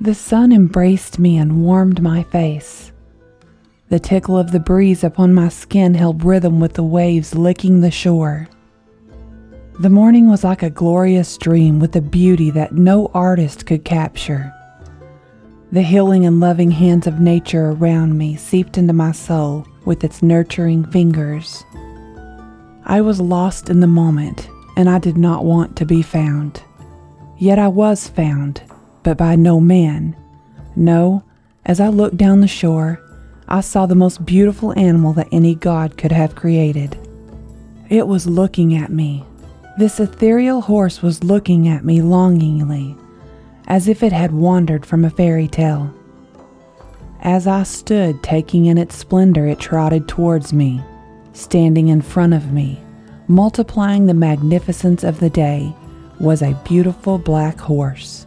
The sun embraced me and warmed my face. The tickle of the breeze upon my skin held rhythm with the waves licking the shore. The morning was like a glorious dream with a beauty that no artist could capture. The healing and loving hands of nature around me seeped into my soul with its nurturing fingers. I was lost in the moment, and I did not want to be found. Yet I was found, but by no man. No, as I looked down the shore, I saw the most beautiful animal that any god could have created. It was looking at me, this ethereal horse was looking at me longingly, as if it had wandered from a fairy tale. As I stood taking in its splendor, it trotted towards me, standing in front of me, multiplying the magnificence of the day, was a beautiful black horse.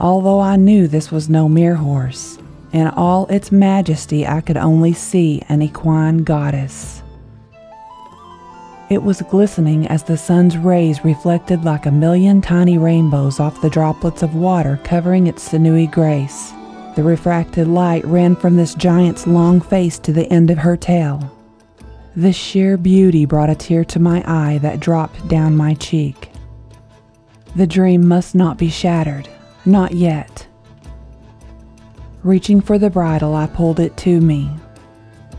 Although I knew this was no mere horse, in all its majesty I could only see an equine goddess. It was glistening as the sun's rays reflected like a million tiny rainbows off the droplets of water covering its sinewy grace. The refracted light ran from this giant's long face to the end of her tail. The sheer beauty brought a tear to my eye that dropped down my cheek. The dream must not be shattered, not yet. Reaching for the bridle, I pulled it to me,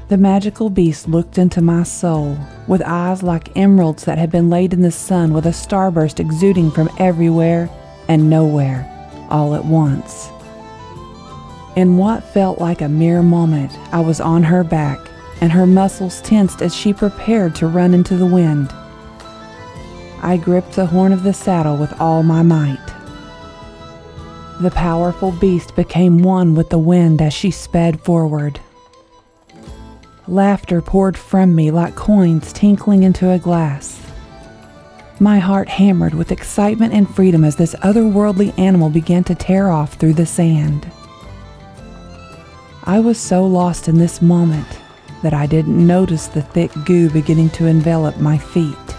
the magical beast looked into my soul with eyes like emeralds that had been laid in the sun with a starburst exuding from everywhere and nowhere all at once. In what felt like a mere moment, I was on her back and her muscles tensed as she prepared to run into the wind. I gripped the horn of the saddle with all my might. The powerful beast became one with the wind as she sped forward. Laughter poured from me like coins tinkling into a glass. My heart hammered with excitement and freedom as this otherworldly animal began to tear off through the sand. I was so lost in this moment that I didn't notice the thick goo beginning to envelop my feet.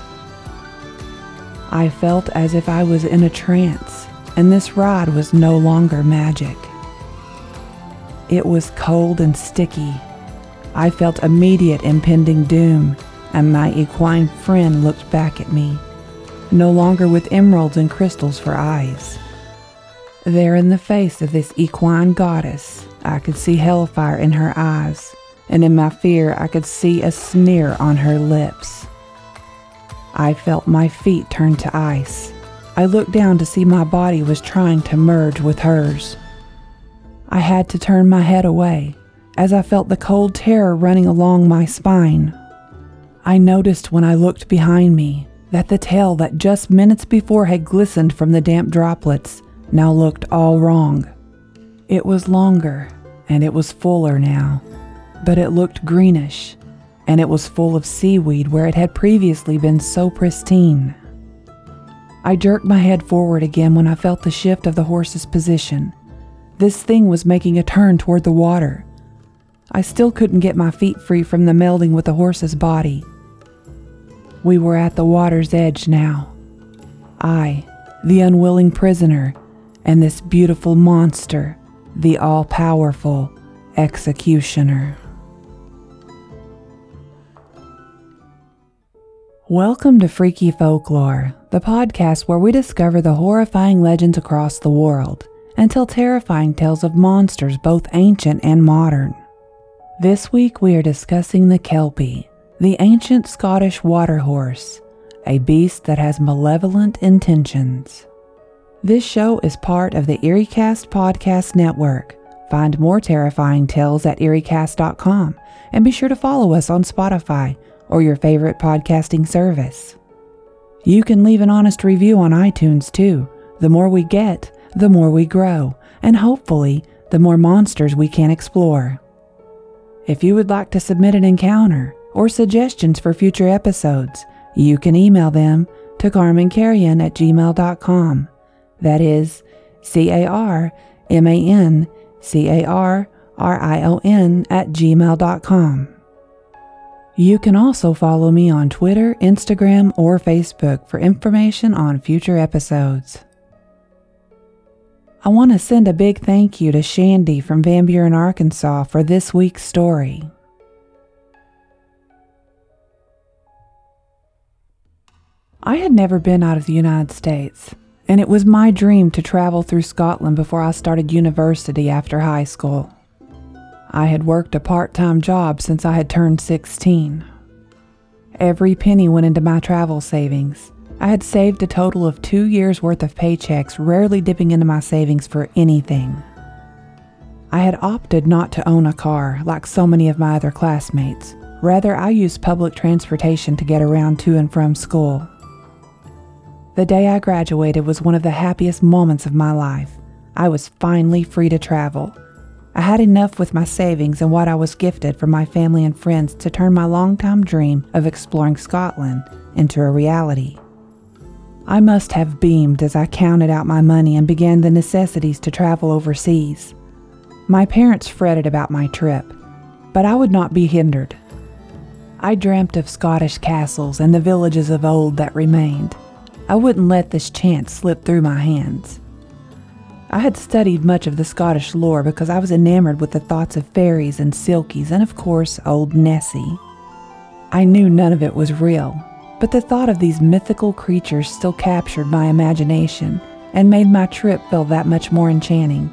I felt as if I was in a trance, and this ride was no longer magic. It was cold and sticky, I felt immediate impending doom, and my equine friend looked back at me, no longer with emeralds and crystals for eyes. There in the face of this equine goddess, I could see hellfire in her eyes, and in my fear, I could see a sneer on her lips. I felt my feet turn to ice. I looked down to see my body was trying to merge with hers. I had to turn my head away as I felt the cold terror running along my spine. I noticed when I looked behind me that the tail that just minutes before had glistened from the damp droplets now looked all wrong. It was longer and it was fuller now, but it looked greenish and it was full of seaweed where it had previously been so pristine. I jerked my head forward again when I felt the shift of the horse's position. This thing was making a turn toward the water, I still couldn't get my feet free from the melding with the horse's body. We were at the water's edge now. I, the unwilling prisoner, and this beautiful monster, the all powerful executioner. Welcome to Freaky Folklore, the podcast where we discover the horrifying legends across the world and tell terrifying tales of monsters both ancient and modern. This week we are discussing the Kelpie, the ancient Scottish water horse, a beast that has malevolent intentions. This show is part of the EerieCast podcast network. Find more terrifying tales at EerieCast.com and be sure to follow us on Spotify or your favorite podcasting service. You can leave an honest review on iTunes too. The more we get, the more we grow, and hopefully, the more monsters we can explore. If you would like to submit an encounter or suggestions for future episodes, you can email them to carmancarrion at gmail.com. That is C A R M A N C A R R I O N at gmail.com. You can also follow me on Twitter, Instagram, or Facebook for information on future episodes. I want to send a big thank you to Shandy from Van Buren, Arkansas for this week's story. I had never been out of the United States, and it was my dream to travel through Scotland before I started university after high school. I had worked a part time job since I had turned 16. Every penny went into my travel savings. I had saved a total of two years' worth of paychecks, rarely dipping into my savings for anything. I had opted not to own a car like so many of my other classmates. Rather, I used public transportation to get around to and from school. The day I graduated was one of the happiest moments of my life. I was finally free to travel. I had enough with my savings and what I was gifted from my family and friends to turn my long-time dream of exploring Scotland into a reality. I must have beamed as I counted out my money and began the necessities to travel overseas. My parents fretted about my trip, but I would not be hindered. I dreamt of Scottish castles and the villages of old that remained. I wouldn't let this chance slip through my hands. I had studied much of the Scottish lore because I was enamored with the thoughts of fairies and selkies and, of course, old Nessie. I knew none of it was real, but the thought of these mythical creatures still captured my imagination and made my trip feel that much more enchanting.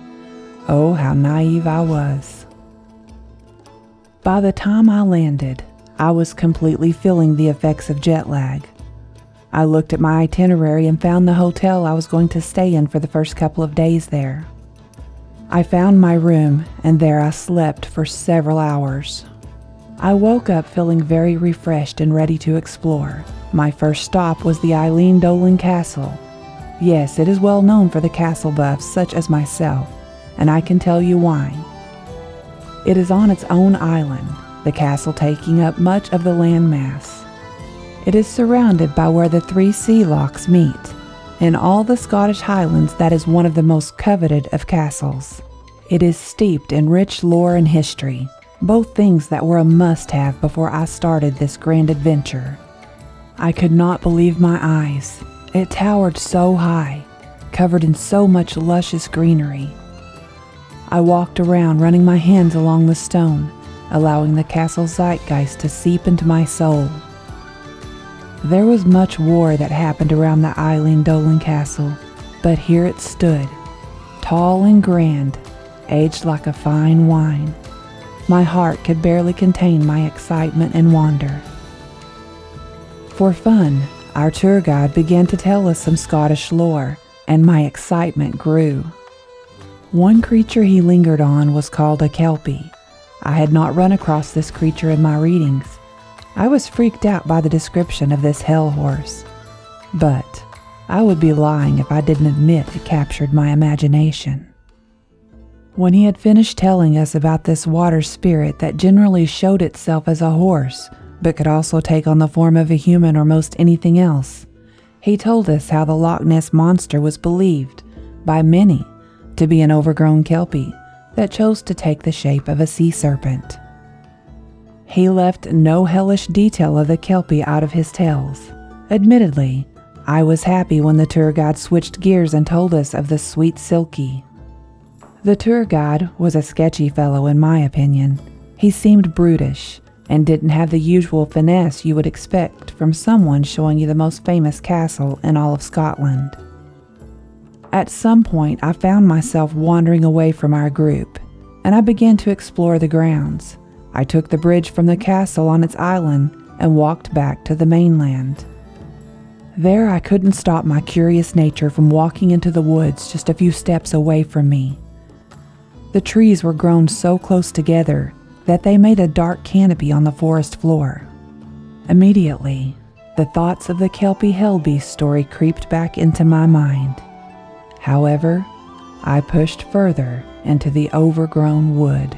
Oh, how naive I was. By the time I landed, I was completely feeling the effects of jet lag. I looked at my itinerary and found the hotel I was going to stay in for the first couple of days there. I found my room, and there I slept for several hours. I woke up feeling very refreshed and ready to explore. My first stop was the Eilean Donan Castle. Yes, it is well known for the castle buffs such as myself, and I can tell you why. It is on its own island, the castle taking up much of the landmass. It is surrounded by where the three sea lochs meet. In all the Scottish Highlands, that is one of the most coveted of castles. It is steeped in rich lore and history, both things that were a must have before I started this grand adventure. I could not believe my eyes. It towered so high, covered in so much luscious greenery. I walked around, running my hands along the stone, allowing the castle's zeitgeist to seep into my soul. There was much war that happened around the Eilean Donan Castle, but here it stood, tall and grand, aged like a fine wine. My heart could barely contain my excitement and wonder. For fun, our tour guide began to tell us some Scottish lore, and my excitement grew. One creature he lingered on was called a Kelpie. I had not run across this creature in my readings, I was freaked out by the description of this hell horse, but I would be lying if I didn't admit it captured my imagination. When he had finished telling us about this water spirit that generally showed itself as a horse, but could also take on the form of a human or most anything else, he told us how the Loch Ness monster was believed, by many, to be an overgrown kelpie that chose to take the shape of a sea serpent. He left no hellish detail of the Kelpie out of his tales. Admittedly, I was happy when the tour guide switched gears and told us of the sweet Selkie. The tour guide was a sketchy fellow, in my opinion. He seemed brutish and didn't have the usual finesse you would expect from someone showing you the most famous castle in all of Scotland. At some point, I found myself wandering away from our group, and I began to explore the grounds. I took the bridge from the castle on its island and walked back to the mainland. There, I couldn't stop my curious nature from walking into the woods just a few steps away from me. The trees were grown so close together that they made a dark canopy on the forest floor. Immediately, the thoughts of the Kelpie Hellbeast story creeped back into my mind. However, I pushed further into the overgrown wood.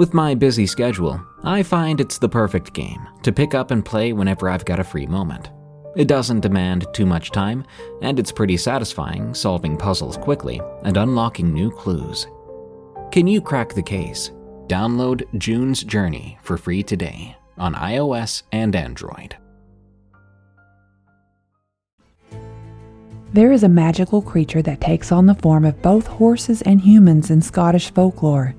With my busy schedule, I find it's the perfect game to pick up and play whenever I've got a free moment. It doesn't demand too much time, and it's pretty satisfying solving puzzles quickly and unlocking new clues. Can you crack the case? Download June's Journey for free today on iOS and Android. There is a magical creature that takes on the form of both horses and humans in Scottish folklore,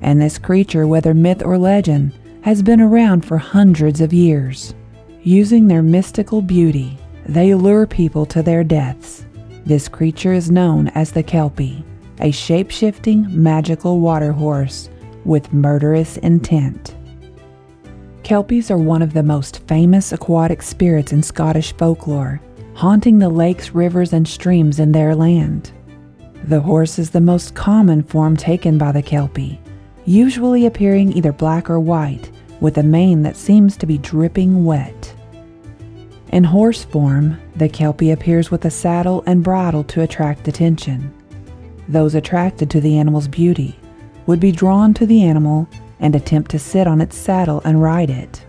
and this creature, whether myth or legend, has been around for hundreds of years. Using their mystical beauty, they lure people to their deaths. This creature is known as the Kelpie, a shape shifting, magical water horse with murderous intent. Kelpies are one of the most famous aquatic spirits in Scottish folklore, haunting the lakes, rivers, and streams in their land. The horse is the most common form taken by the Kelpie, usually appearing either black or white, with a mane that seems to be dripping wet. In horse form, the Kelpie appears with a saddle and bridle to attract attention. Those attracted to the animal's beauty would be drawn to the animal and attempt to sit on its saddle and ride it.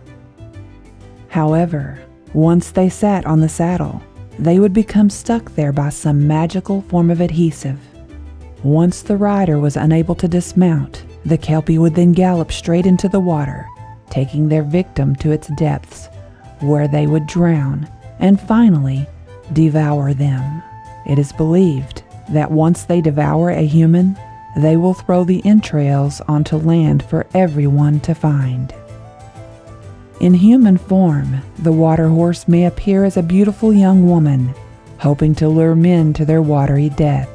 However, once they sat on the saddle, they would become stuck there by some magical form of adhesive. Once the rider was unable to dismount, the Kelpie would then gallop straight into the water, taking their victim to its depths, where they would drown and finally devour them. It is believed that once they devour a human, they will throw the entrails onto land for everyone to find. In human form, the water horse may appear as a beautiful young woman, hoping to lure men to their watery death.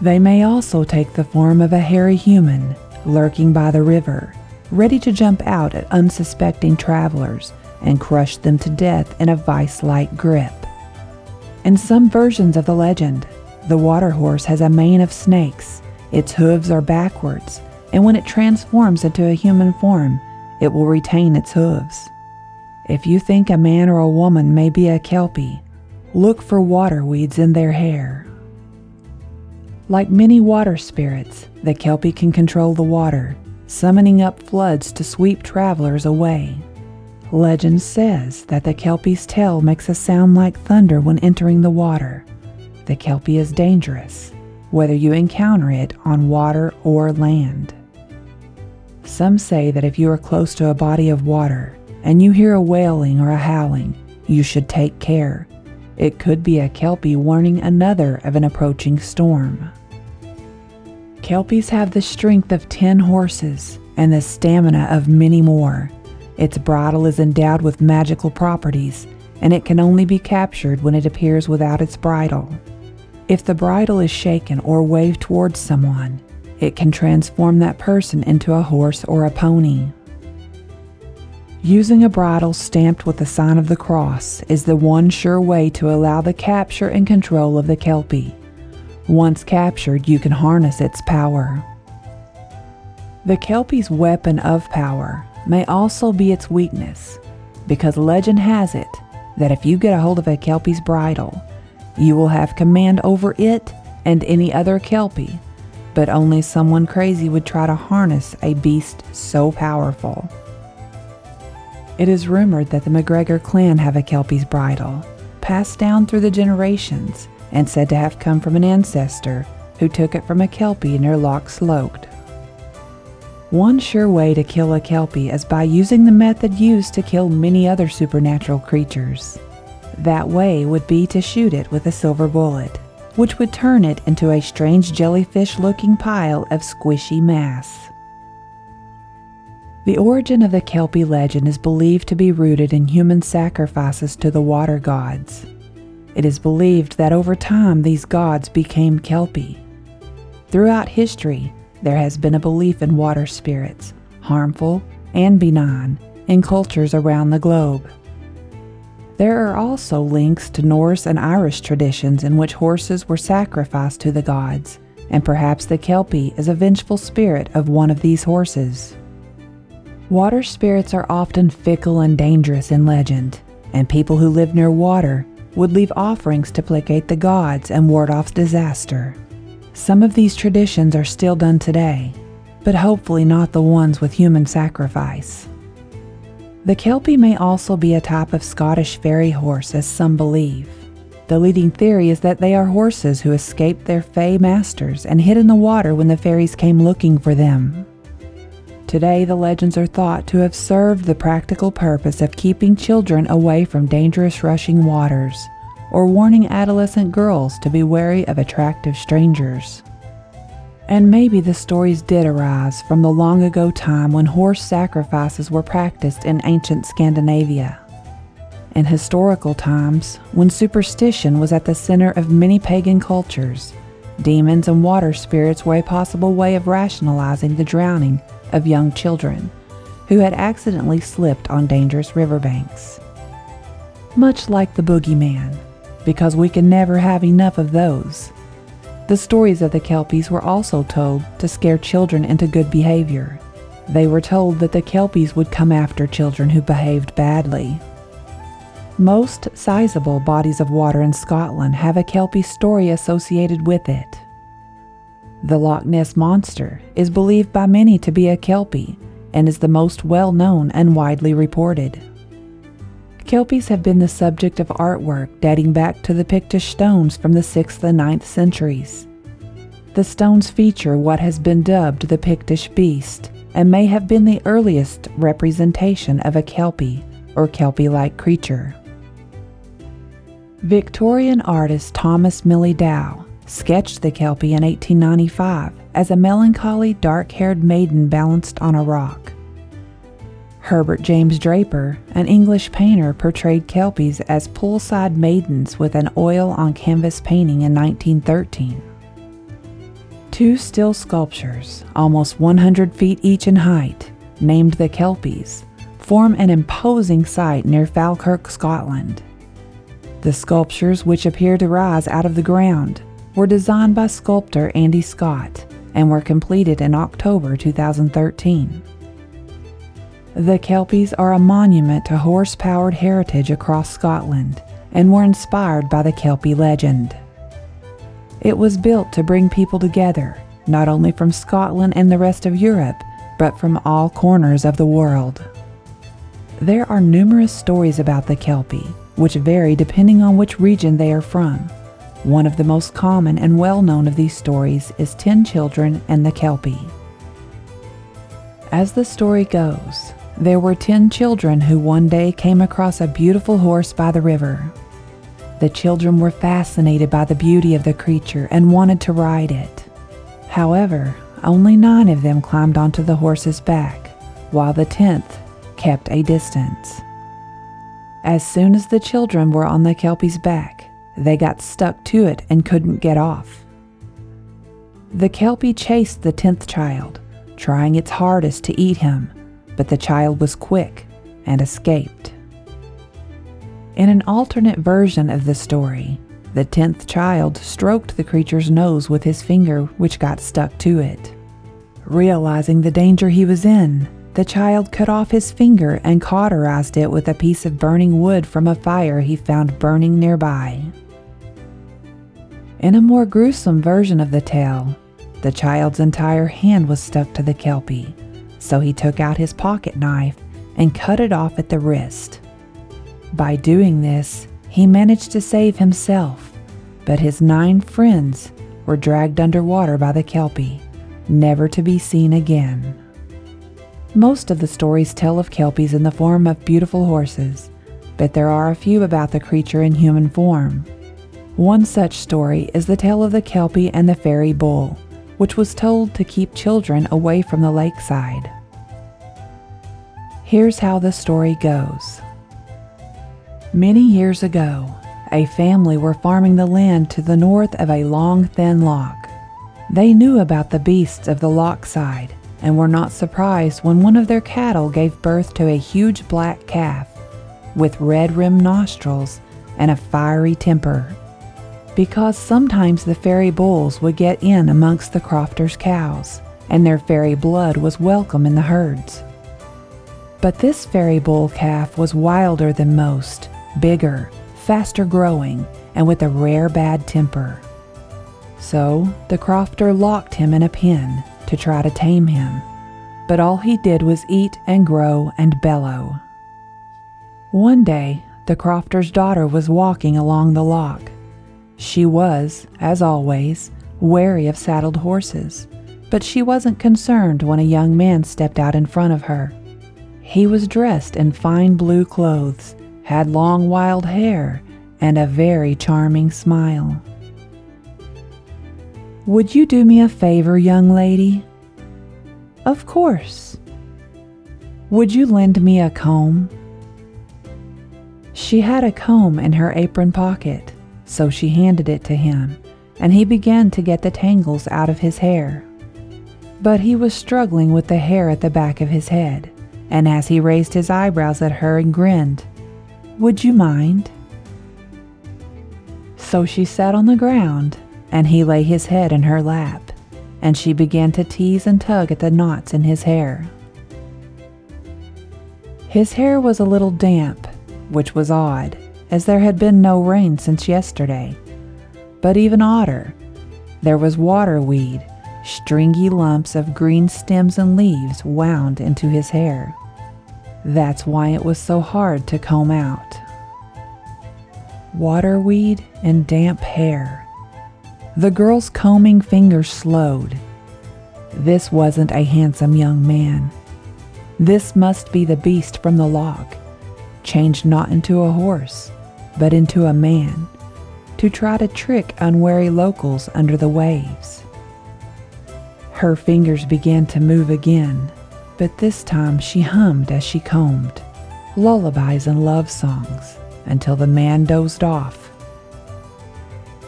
They may also take the form of a hairy human, lurking by the river, ready to jump out at unsuspecting travelers and crush them to death in a vice like grip. In some versions of the legend, the water horse has a mane of snakes its hooves are backwards, and when it transforms into a human form, it will retain its hooves. If you think a man or a woman may be a Kelpie, look for water weeds in their hair. Like many water spirits, the Kelpie can control the water, summoning up floods to sweep travelers away. Legend says that the Kelpie's tail makes a sound like thunder when entering the water. The Kelpie is dangerous, whether you encounter it on water or land. Some say that if you are close to a body of water and you hear a wailing or a howling, you should take care. It could be a Kelpie warning another of an approaching storm. Kelpies have the strength of 10 horses and the stamina of many more. Its bridle is endowed with magical properties, and it can only be captured when it appears without its bridle. If the bridle is shaken or waved towards someone, it can transform that person into a horse or a pony. Using a bridle stamped with the sign of the cross is the one sure way to allow the capture and control of the Kelpie. Once captured, you can harness its power. The Kelpie's weapon of power may also be its weakness, because legend has it that if you get a hold of a Kelpie's bridle, you will have command over it and any other Kelpie, but only someone crazy would try to harness a beast so powerful. It is rumored that the McGregor clan have a Kelpie's bridle, passed down through the generations and said to have come from an ancestor who took it from a Kelpie near Loch Sloat. One sure way to kill a Kelpie is by using the method used to kill many other supernatural creatures. That way would be to shoot it with a silver bullet, which would turn it into a strange jellyfish looking pile of squishy mass. The origin of the Kelpie legend is believed to be rooted in human sacrifices to the water gods. It is believed that over time these gods became Kelpie. Throughout history, there has been a belief in water spirits, harmful and benign, in cultures around the globe. There are also links to Norse and Irish traditions in which horses were sacrificed to the gods, and perhaps the Kelpie is a vengeful spirit of one of these horses. Water spirits are often fickle and dangerous in legend, and people who live near water would leave offerings to placate the gods and ward off disaster. Some of these traditions are still done today, but hopefully not the ones with human sacrifice. The Kelpie may also be a type of Scottish fairy horse, as some believe. The leading theory is that they are horses who escaped their fey masters and hid in the water when the fairies came looking for them. Today, the legends are thought to have served the practical purpose of keeping children away from dangerous rushing waters or warning adolescent girls to be wary of attractive strangers. And maybe the stories did arise from the long ago time when horse sacrifices were practiced in ancient Scandinavia. In historical times, when superstition was at the center of many pagan cultures, demons and water spirits were a possible way of rationalizing the drowning of young children who had accidentally slipped on dangerous riverbanks. Much like the boogeyman, because we can never have enough of those. The stories of the Kelpies were also told to scare children into good behavior. They were told that the Kelpies would come after children who behaved badly. Most sizable bodies of water in Scotland have a Kelpie story associated with it. The Loch Ness Monster is believed by many to be a Kelpie and is the most well known and widely reported. Kelpies have been the subject of artwork dating back to the Pictish stones from the 6th and 9th centuries. The stones feature what has been dubbed the Pictish Beast and may have been the earliest representation of a Kelpie or Kelpie like creature. Victorian artist Thomas Millie Dow sketched the Kelpie in 1895 as a melancholy, dark haired maiden balanced on a rock. Herbert James Draper, an English painter, portrayed Kelpies as poolside maidens with an oil on canvas painting in 1913. Two still sculptures, almost 100 feet each in height, named the Kelpies, form an imposing site near Falkirk, Scotland. The sculptures, which appear to rise out of the ground, were designed by sculptor Andy Scott and were completed in October 2013. The Kelpies are a monument to horse powered heritage across Scotland and were inspired by the Kelpie legend. It was built to bring people together, not only from Scotland and the rest of Europe, but from all corners of the world. There are numerous stories about the Kelpie, which vary depending on which region they are from. One of the most common and well known of these stories is Ten Children and the Kelpie. As the story goes, there were ten children who one day came across a beautiful horse by the river. The children were fascinated by the beauty of the creature and wanted to ride it. However, only nine of them climbed onto the horse's back, while the tenth kept a distance. As soon as the children were on the Kelpie's back, they got stuck to it and couldn't get off. The Kelpie chased the tenth child, trying its hardest to eat him, but the child was quick and escaped. In an alternate version of the story, the tenth child stroked the creature's nose with his finger, which got stuck to it. Realizing the danger he was in, the child cut off his finger and cauterized it with a piece of burning wood from a fire he found burning nearby. In a more gruesome version of the tale, the child's entire hand was stuck to the Kelpie, so he took out his pocket knife and cut it off at the wrist. By doing this, he managed to save himself, but his nine friends were dragged underwater by the Kelpie, never to be seen again. Most of the stories tell of Kelpies in the form of beautiful horses, but there are a few about the creature in human form. One such story is the tale of the Kelpie and the fairy bull, which was told to keep children away from the lakeside. Here's how the story goes. Many years ago, a family were farming the land to the north of a long, thin loch. They knew about the beasts of the loch side and were not surprised when one of their cattle gave birth to a huge black calf with red rimmed nostrils and a fiery temper. Because sometimes the fairy bulls would get in amongst the crofters' cows, and their fairy blood was welcome in the herds. But this fairy bull calf was wilder than most, bigger, faster growing, and with a rare bad temper. So the crofter locked him in a pen to try to tame him, but all he did was eat and grow and bellow. One day, the crofter's daughter was walking along the loch. She was, as always, wary of saddled horses, but she wasn't concerned when a young man stepped out in front of her. He was dressed in fine blue clothes, had long wild hair, and a very charming smile. Would you do me a favor, young lady? Of course. Would you lend me a comb? She had a comb in her apron pocket, so she handed it to him, and he began to get the tangles out of his hair. But he was struggling with the hair at the back of his head, and as he raised his eyebrows at her and grinned, Would you mind? So she sat on the ground, and he lay his head in her lap, and she began to tease and tug at the knots in his hair. His hair was a little damp, which was odd, as there had been no rain since yesterday. But even odder, there was waterweed, stringy lumps of green stems and leaves wound into his hair. That's why it was so hard to comb out. Waterweed and damp hair. The girl's combing fingers slowed. This wasn't a handsome young man. This must be the beast from the loch, changed not into a horse, but into a man, to try to trick unwary locals under the waves. Her fingers began to move again, but this time she hummed as she combed, lullabies and love songs, until the man dozed off.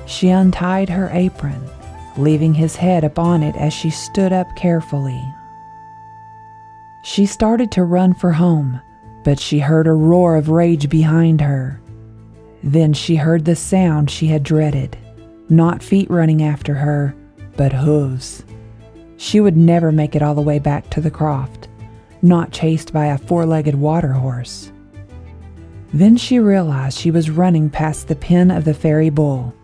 She untied her apron, leaving his head upon it as she stood up carefully. She started to run for home, but she heard a roar of rage behind her. Then she heard the sound she had dreaded not feet running after her, but hooves. She would never make it all the way back to the croft, not chased by a four legged water horse. Then she realized she was running past the pen of the fairy bull.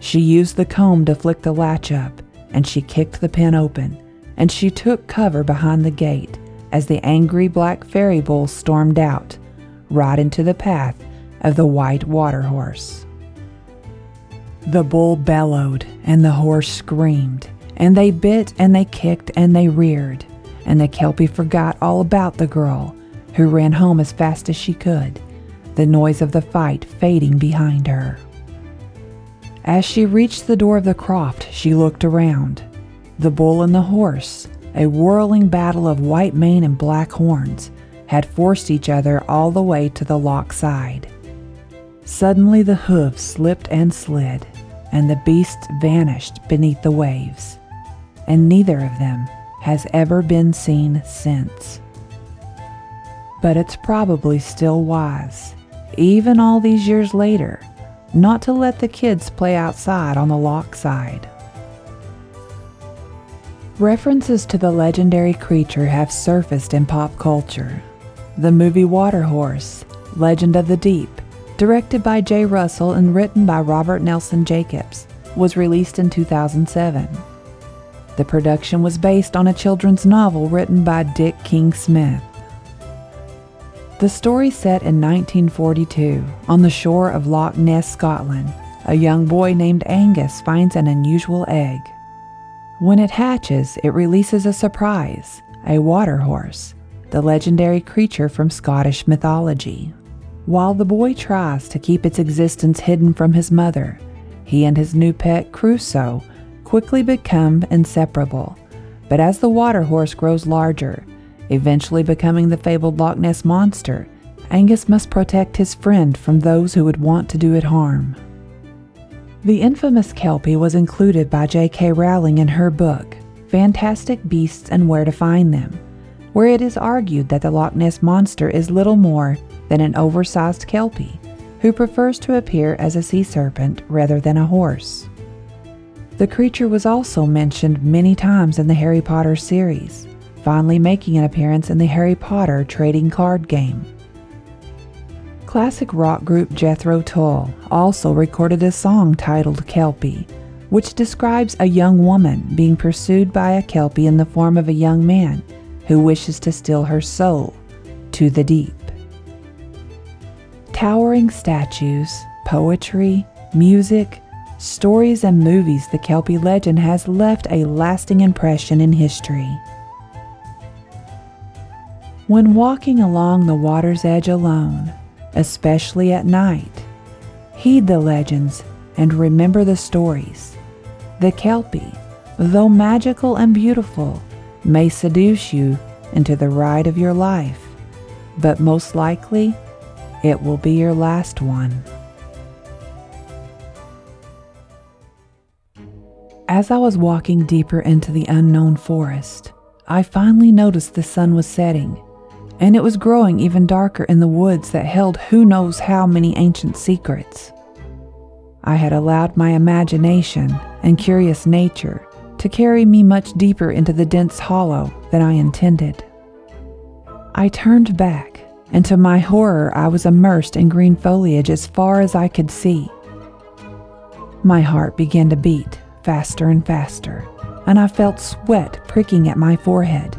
She used the comb to flick the latch up, and she kicked the pen open, and she took cover behind the gate as the angry black fairy bull stormed out, right into the path of the white water horse. The bull bellowed, and the horse screamed, and they bit and they kicked and they reared, and the Kelpie forgot all about the girl, who ran home as fast as she could, the noise of the fight fading behind her. As she reached the door of the croft, she looked around. The bull and the horse, a whirling battle of white mane and black horns, had forced each other all the way to the loch side. Suddenly the hooves slipped and slid, and the beasts vanished beneath the waves, and neither of them has ever been seen since. But it's probably still wise, even all these years later, not to let the kids play outside on the loch side. References to the legendary creature have surfaced in pop culture. The movie Water Horse, Legend of the Deep, directed by Jay Russell and written by Robert Nelson Jacobs, was released in 2007. The production was based on a children's novel written by Dick King Smith. The story set in 1942 on the shore of Loch Ness, Scotland. A young boy named Angus finds an unusual egg. When it hatches, it releases a surprise a water horse, the legendary creature from Scottish mythology. While the boy tries to keep its existence hidden from his mother, he and his new pet, Crusoe, quickly become inseparable. But as the water horse grows larger, Eventually becoming the fabled Loch Ness Monster, Angus must protect his friend from those who would want to do it harm. The infamous Kelpie was included by J.K. Rowling in her book, Fantastic Beasts and Where to Find Them, where it is argued that the Loch Ness Monster is little more than an oversized Kelpie who prefers to appear as a sea serpent rather than a horse. The creature was also mentioned many times in the Harry Potter series, finally making an appearance in the Harry Potter trading card game. Classic rock group Jethro Tull also recorded a song titled Kelpie, which describes a young woman being pursued by a Kelpie in the form of a young man who wishes to steal her soul to the deep. Towering statues, poetry, music, stories, and movies, the Kelpie legend has left a lasting impression in history. When walking along the water's edge alone, especially at night, heed the legends and remember the stories. The Kelpie, though magical and beautiful, may seduce you into the ride of your life, but most likely it will be your last one. As I was walking deeper into the unknown forest, I finally noticed the sun was setting, and it was growing even darker in the woods that held who knows how many ancient secrets. I had allowed my imagination and curious nature to carry me much deeper into the dense hollow than I intended. I turned back and to my horror, I was immersed in green foliage as far as I could see. My heart began to beat faster and faster, and I felt sweat pricking at my forehead.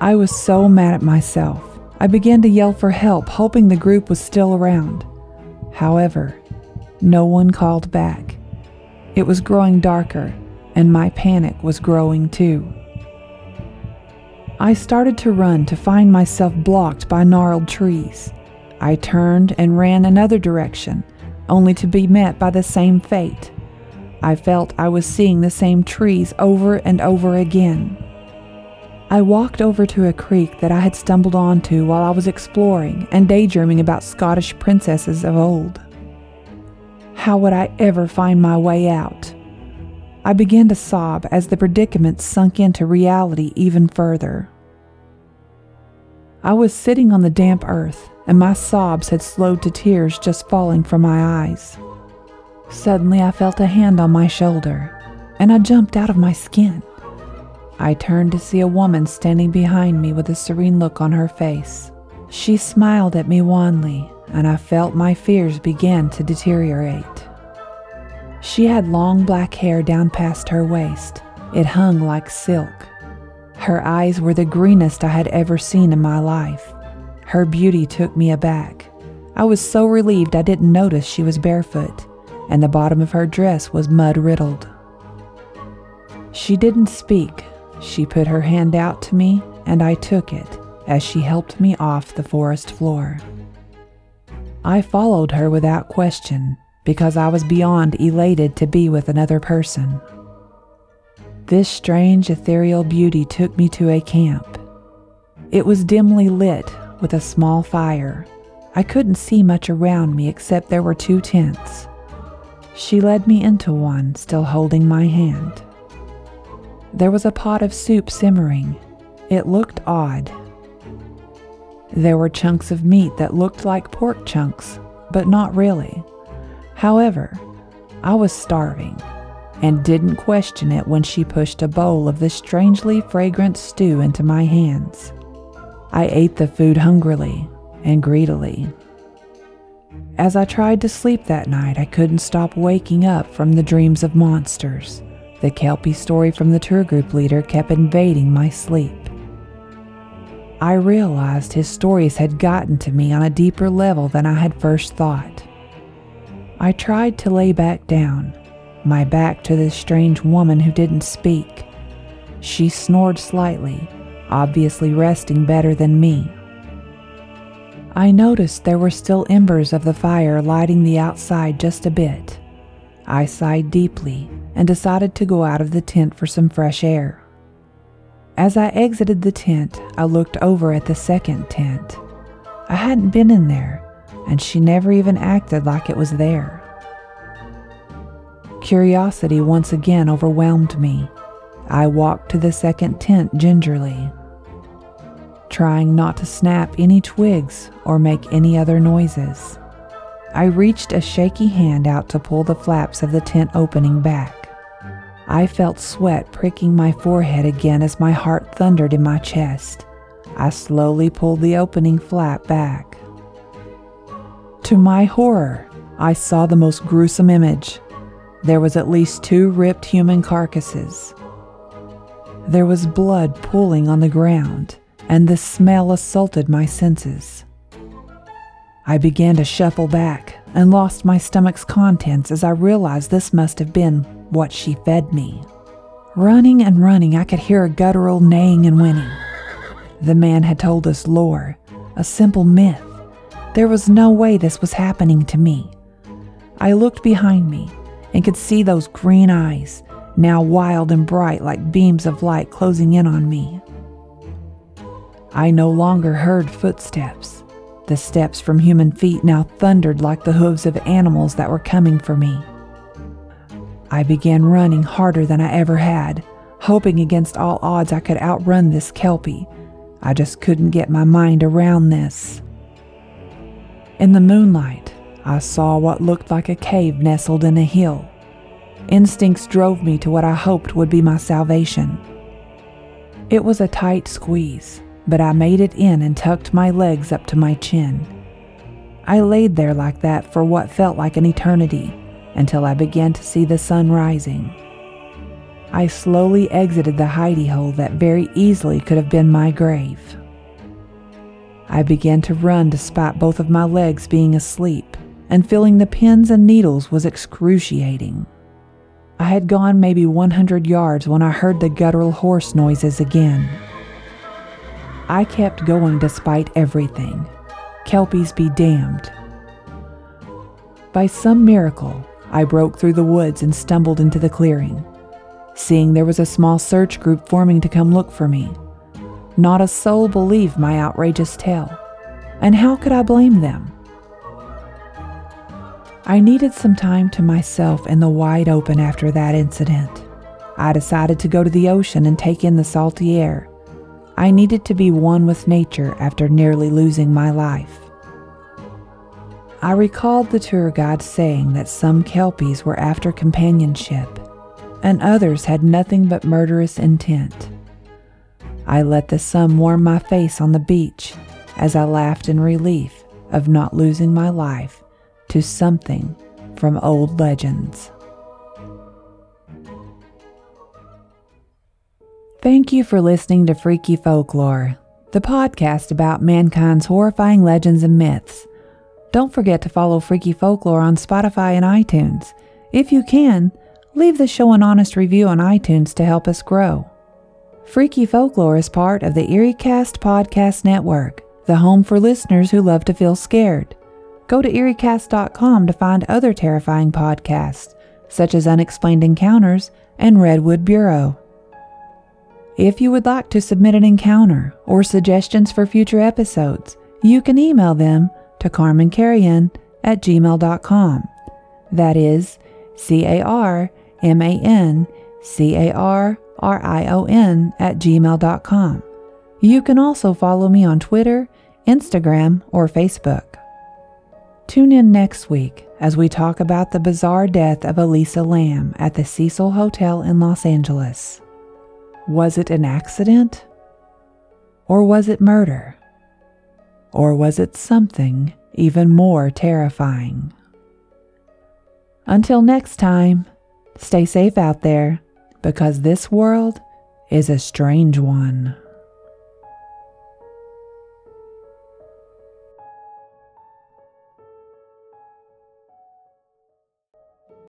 I was so mad at myself. I began to yell for help, hoping the group was still around. However, no one called back. It was growing darker, and my panic was growing too. I started to run to find myself blocked by gnarled trees. I turned and ran another direction, only to be met by the same fate. I felt I was seeing the same trees over and over again. I walked over to a creek that I had stumbled onto while I was exploring and daydreaming about Scottish princesses of old. How would I ever find my way out? I began to sob as the predicament sunk into reality even further. I was sitting on the damp earth, and my sobs had slowed to tears just falling from my eyes. Suddenly, I felt a hand on my shoulder, and I jumped out of my skin. I turned to see a woman standing behind me with a serene look on her face. She smiled at me wanly, and I felt my fears begin to deteriorate. She had long black hair down past her waist. It hung like silk. Her eyes were the greenest I had ever seen in my life. Her beauty took me aback. I was so relieved I didn't notice she was barefoot, and the bottom of her dress was mud riddled. She didn't speak. She put her hand out to me, and I took it as she helped me off the forest floor. I followed her without question, because I was beyond elated to be with another person. This strange ethereal beauty took me to a camp. It was dimly lit with a small fire. I couldn't see much around me except there were two tents. She led me into one, still holding my hand. There was a pot of soup simmering. It looked odd. There were chunks of meat that looked like pork chunks, but not really. However, I was starving and didn't question it when she pushed a bowl of the strangely fragrant stew into my hands. I ate the food hungrily and greedily. As I tried to sleep that night, I couldn't stop waking up from the dreams of monsters. The Kelpie story from the tour group leader kept invading my sleep. I realized his stories had gotten to me on a deeper level than I had first thought. I tried to lay back down, my back to this strange woman who didn't speak. She snored slightly, obviously resting better than me. I noticed there were still embers of the fire lighting the outside just a bit. I sighed deeply and decided to go out of the tent for some fresh air. As I exited the tent, I looked over at the second tent. I hadn't been in there, and she never even acted like it was there. Curiosity once again overwhelmed me. I walked to the second tent gingerly, trying not to snap any twigs or make any other noises. I reached a shaky hand out to pull the flaps of the tent opening back. I felt sweat pricking my forehead again as my heart thundered in my chest. I slowly pulled the opening flap back. To my horror, I saw the most gruesome image. There was at least two ripped human carcasses. There was blood pooling on the ground, and the smell assaulted my senses. I began to shuffle back and lost my stomach's contents as I realized this must have been what she fed me. Running and running, I could hear a guttural neighing and whinnying. The man had told us lore, a simple myth. There was no way this was happening to me. I looked behind me and could see those green eyes, now wild and bright like beams of light closing in on me. I no longer heard footsteps. The steps from human feet now thundered like the hooves of animals that were coming for me. I began running harder than I ever had, hoping against all odds I could outrun this Kelpie. I just couldn't get my mind around this. In the moonlight, I saw what looked like a cave nestled in a hill. Instincts drove me to what I hoped would be my salvation. It was a tight squeeze, but I made it in and tucked my legs up to my chin. I laid there like that for what felt like an eternity until I began to see the sun rising. I slowly exited the hidey hole that very easily could have been my grave. I began to run despite both of my legs being asleep, and feeling the pins and needles was excruciating. I had gone maybe 100 yards when I heard the guttural horse noises again. I kept going despite everything. Kelpies be damned. By some miracle, I broke through the woods and stumbled into the clearing. Seeing there was a small search group forming to come look for me. Not a soul believed my outrageous tale. And how could I blame them? I needed some time to myself in the wide open after that incident. I decided to go to the ocean and take in the salty air I needed to be one with nature after nearly losing my life. I recalled the tour guide saying that some Kelpies were after companionship, and others had nothing but murderous intent. I let the sun warm my face on the beach as I laughed in relief of not losing my life to something from old legends. Thank you for listening to Freaky Folklore, the podcast about mankind's horrifying legends and myths. Don't forget to follow Freaky Folklore on Spotify and iTunes. If you can, leave the show an honest review on iTunes to help us grow. Freaky Folklore is part of the EerieCast Podcast Network, the home for listeners who love to feel scared. Go to EerieCast.com to find other terrifying podcasts, such as Unexplained Encounters and Redwood Bureau. If you would like to submit an encounter or suggestions for future episodes, you can email them to carmancarrion at gmail.com. That is C A R M A N C A R R I O N at gmail.com. You can also follow me on Twitter, Instagram, or Facebook. Tune in next week as we talk about the bizarre death of Elisa Lam at the Cecil Hotel in Los Angeles. Was it an accident? Or was it murder? Or was it something even more terrifying? Until next time, stay safe out there because this world is a strange one.